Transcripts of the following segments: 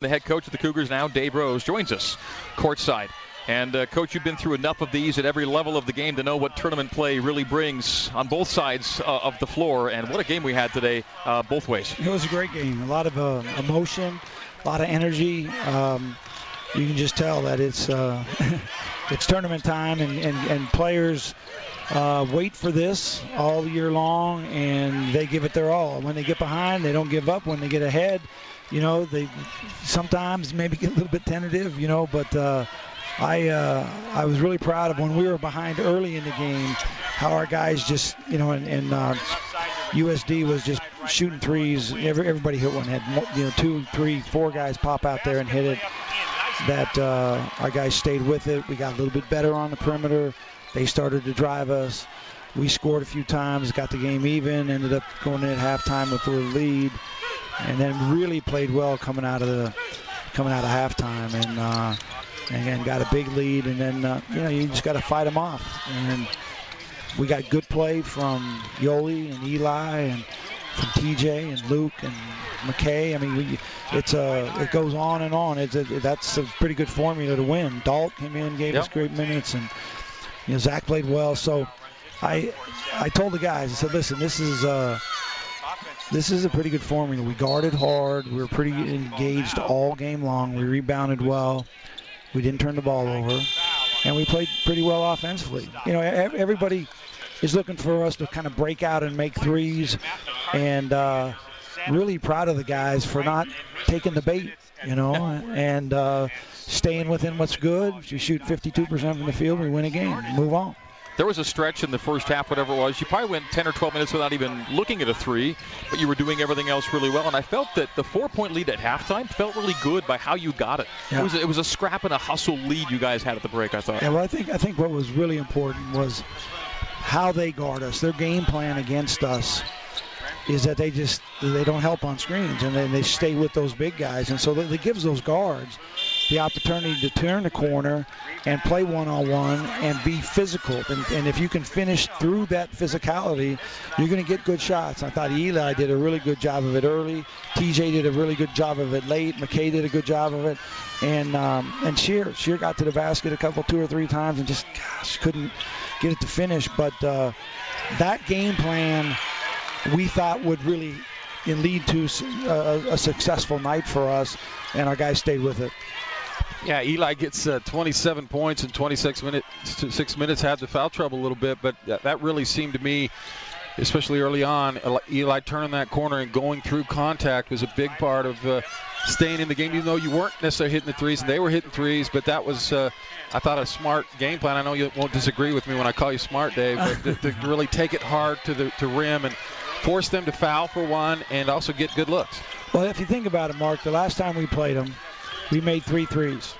The head coach of the Cougars now, Dave Rose, joins us courtside. And, uh, Coach, you've been through enough of these at every level of the game to know what tournament play really brings on both sides uh, of the floor. And what a game we had today, uh, both ways. It was a great game. A lot of uh, emotion, a lot of energy. Um, you can just tell that it's uh, it's tournament time, and, and, and players uh, wait for this all year long, and they give it their all. When they get behind, they don't give up. When they get ahead, you know, they sometimes maybe get a little bit tentative, you know, but uh, I uh, I was really proud of when we were behind early in the game, how our guys just, you know, and, and uh, USD was just shooting threes. Every, everybody hit one. Had you know two, three, four guys pop out there and hit it. That uh, our guys stayed with it. We got a little bit better on the perimeter. They started to drive us. We scored a few times, got the game even, ended up going in at halftime with a lead and then really played well coming out of the coming out of halftime, and uh, and got a big lead, and then uh, you know you just got to fight them off, and we got good play from Yoli and Eli and from TJ and Luke and McKay. I mean, we, it's a uh, it goes on and on. It's a, that's a pretty good formula to win. Dalt came in, gave yep. us great minutes, and you know Zach played well. So I I told the guys, I said, listen, this is. Uh, this is a pretty good formula. We guarded hard. We were pretty engaged all game long. We rebounded well. We didn't turn the ball over, and we played pretty well offensively. You know, everybody is looking for us to kind of break out and make threes, and uh, really proud of the guys for not taking the bait. You know, and uh, staying within what's good. If you shoot 52% from the field, we win a game. Move on there was a stretch in the first half, whatever it was. You probably went 10 or 12 minutes without even looking at a three, but you were doing everything else really well. And I felt that the four-point lead at halftime felt really good by how you got it. Yeah. It was it was a scrap and a hustle lead you guys had at the break. I thought. Yeah, well, I think I think what was really important was how they guard us. Their game plan against us is that they just they don't help on screens and then they stay with those big guys, and so it gives those guards the opportunity to turn the corner and play one-on-one and be physical. And, and if you can finish through that physicality, you're going to get good shots. I thought Eli did a really good job of it early. TJ did a really good job of it late. McKay did a good job of it. And um, and Sheer, Sheer got to the basket a couple, two or three times and just, gosh, couldn't get it to finish. But uh, that game plan we thought would really lead to a, a successful night for us, and our guys stayed with it. Yeah, Eli gets uh, 27 points in 26 minutes. Six minutes had the foul trouble a little bit, but that really seemed to me, especially early on, Eli turning that corner and going through contact was a big part of uh, staying in the game. Even though you weren't necessarily hitting the threes, and they were hitting threes, but that was, uh, I thought, a smart game plan. I know you won't disagree with me when I call you smart, Dave, but to, to really take it hard to the to rim and force them to foul for one, and also get good looks. Well, if you think about it, Mark, the last time we played them we made three threes.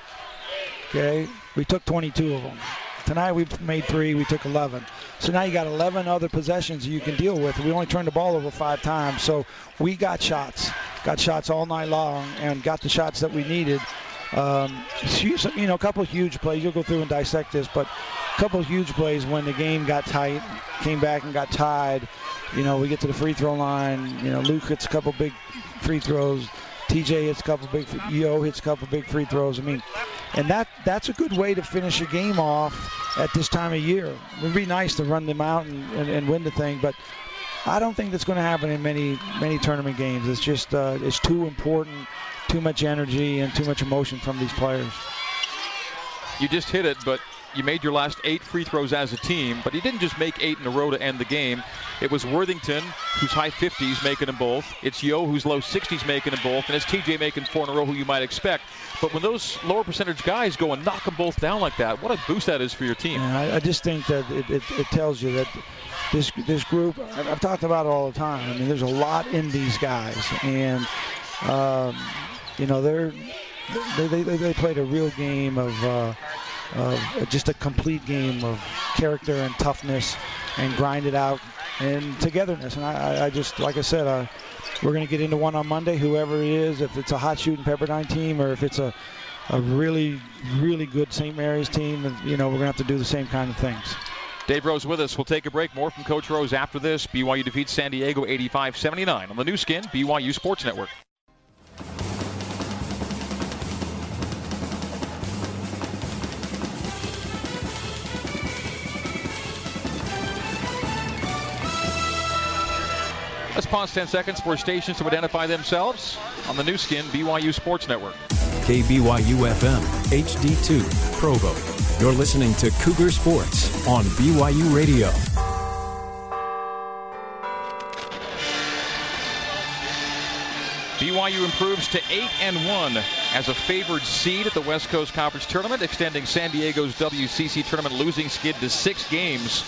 Okay, we took 22 of them. Tonight we made three, we took 11. So now you got 11 other possessions you can deal with. We only turned the ball over five times, so we got shots, got shots all night long, and got the shots that we needed. Um, you know, a couple huge plays. You'll go through and dissect this, but a couple huge plays when the game got tight, came back and got tied. You know, we get to the free throw line. You know, Luke hits a couple big free throws. TJ hits a couple big, Yo hits a couple big free throws. I mean, and that that's a good way to finish a game off at this time of year. It would be nice to run them out and, and, and win the thing, but I don't think that's going to happen in many many tournament games. It's just uh, it's too important, too much energy and too much emotion from these players. You just hit it, but you made your last eight free throws as a team, but he didn't just make eight in a row to end the game. It was Worthington, who's high 50s, making them both. It's Yo, who's low 60s, making them both. And it's TJ making four in a row, who you might expect. But when those lower percentage guys go and knock them both down like that, what a boost that is for your team. Yeah, I, I just think that it, it, it, tells you that this this group, I've talked about it all the time. I mean, there's a lot in these guys. And, um, you know, they're. They, they, they played a real game of uh, uh, just a complete game of character and toughness and grind it out and togetherness. And I, I just, like I said, uh, we're going to get into one on Monday, whoever it is, if it's a hot shooting Pepperdine team or if it's a, a really, really good St. Mary's team, you know, we're going to have to do the same kind of things. Dave Rose with us. We'll take a break. More from Coach Rose after this. BYU defeats San Diego 85 79 on the Nu Skin, BYU Sports Network. Pause 10 seconds for stations to identify themselves on the Nu Skin BYU Sports Network. KBYU FM, HD2, Provo. You're listening to Cougar Sports on BYU Radio. BYU improves to 8 and 1 as a favored seed at the West Coast Conference Tournament, extending San Diego's WCC tournament losing skid to six games.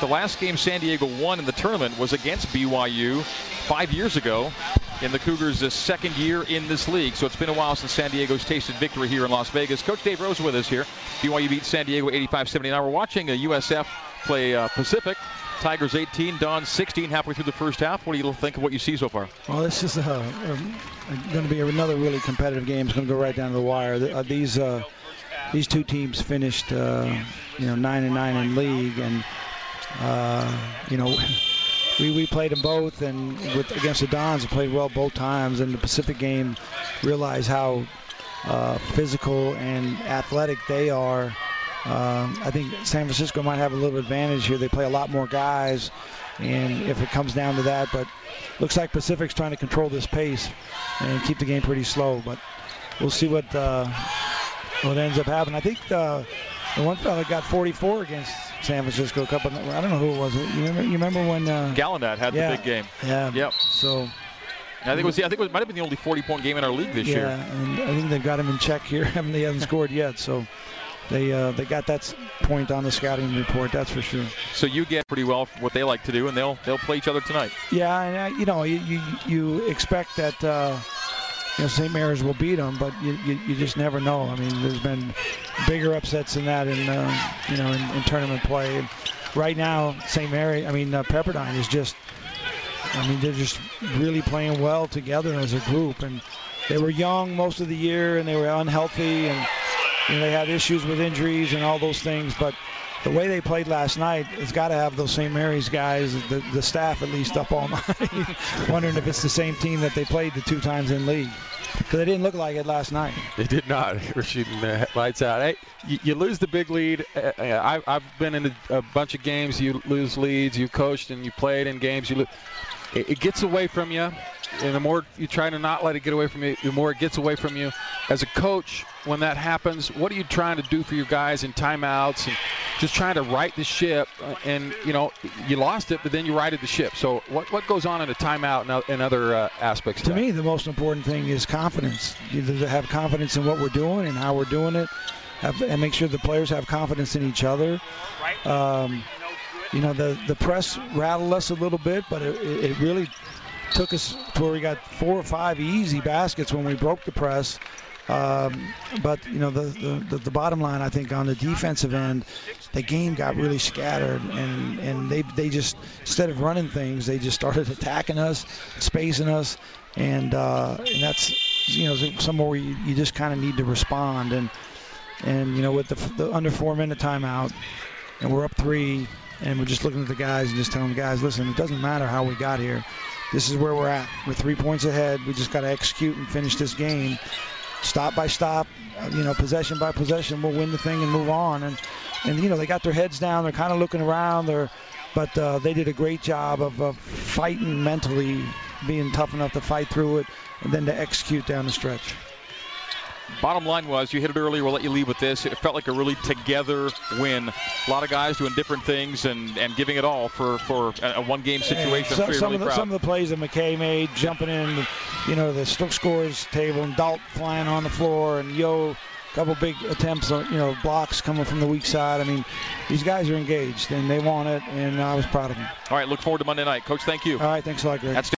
The last game San Diego won in the tournament was against BYU five years ago in the Cougars' second year in this league. So it's been a while since San Diego's tasted victory here in Las Vegas. Coach Dave Rose with us here. BYU beat San Diego 85-79. We're watching a USF play uh, Pacific. Tigers 18, Don 16 halfway through the first half. What do you think of what you see so far? Well, this is uh, uh, going to be another really competitive game. It's going to go right down to the wire. Uh, these uh, these two teams finished, uh, you know, nine and nine in league, and uh, you know, we, we played them both, and with against the Dons, we played well both times. And the Pacific game, realized how physical and athletic they are. Um, I think San Francisco might have a little advantage here. They play a lot more guys, and if it comes down to that, but looks like Pacific's trying to control this pace and keep the game pretty slow. But we'll see what uh, what ends up happening. I think uh, the one fella got 44 against San Francisco a couple. I don't know who it was. You remember? You remember when uh, Gallinat had yeah, the big game? Yeah. Yep. So. I think it was. I think it might have been the only 40-point game in our league this yeah, year. Yeah, and I think they've got him in check here. I mean, they haven't scored yet, so they uh, they got that point on the scouting report. That's for sure. So you get pretty well what they like to do, and they'll they'll play each other tonight. Yeah, and uh, you know you you, you expect that. Uh, you know, St. Mary's will beat them, but you, you, you, just never know. I mean, there's been bigger upsets than that in uh, you know in, in, tournament play. And right now, St. Mary, I mean uh, Pepperdine is just, I mean they're just really playing well together as a group, and they were young most of the year and they were unhealthy and you they had issues with injuries and all those things, but the way they played last night has got to have those St. Mary's guys, the, the staff at least, up all night, wondering if it's the same team that they played the two times in league. Because they didn't look like it last night. They did not. We're shooting the lights out. Hey, you, you lose the big lead. Uh, I, I've been in a, a, bunch of games. You lose leads. You coached and you played in games. You lo- it, it gets away from you and the more you try to not let it get away from you, the more it gets away from you. As a coach, when that happens, what are you trying to do for your guys in timeouts and just trying to right the ship? And you know, you lost it, but then you righted the ship. So what what goes on in a timeout and, and other uh, aspects? To, to me, the most important thing is confidence. To have confidence in what we're doing and how we're doing it, have, and make sure the players have confidence in each other. Um, you know, the the press rattled us a little bit, but it, it really took us to where we got four or five easy baskets when we broke the press. Um, but you know the, the the bottom line, I think on the defensive end, the game got really scattered, and and they they just instead of running things, they just started attacking us, spacing us, and uh, and that's you know somewhere where you, you just kind of need to respond, and and you know with the, the under four minute timeout, and we're up three, and we're just looking at the guys and just telling the guys, listen, it doesn't matter how we got here this is where we're at. We're three points ahead. We just got to execute and finish this game. Stop by stop, you know, possession by possession. We'll win the thing and move on. And and you know they got their heads down. They're kind of looking around. They're but uh, they did a great job of, of fighting mentally, being tough enough to fight through it, and then to execute down the stretch. Bottom line was, you hit it earlier. We'll let you leave with this. It felt like a really together win. A lot of guys doing different things and, and giving it all for, for a one-game situation. So, some, really of the, some of the plays that McKay made, jumping in, you know, the scores table, and Dalt flying on the floor, and Yo, a couple big attempts, on, you know, blocks coming from the weak side. I mean, these guys are engaged and they want it, and I was proud of them. All right, look forward to Monday night, Coach. Thank you. All right, thanks a lot, Greg. That's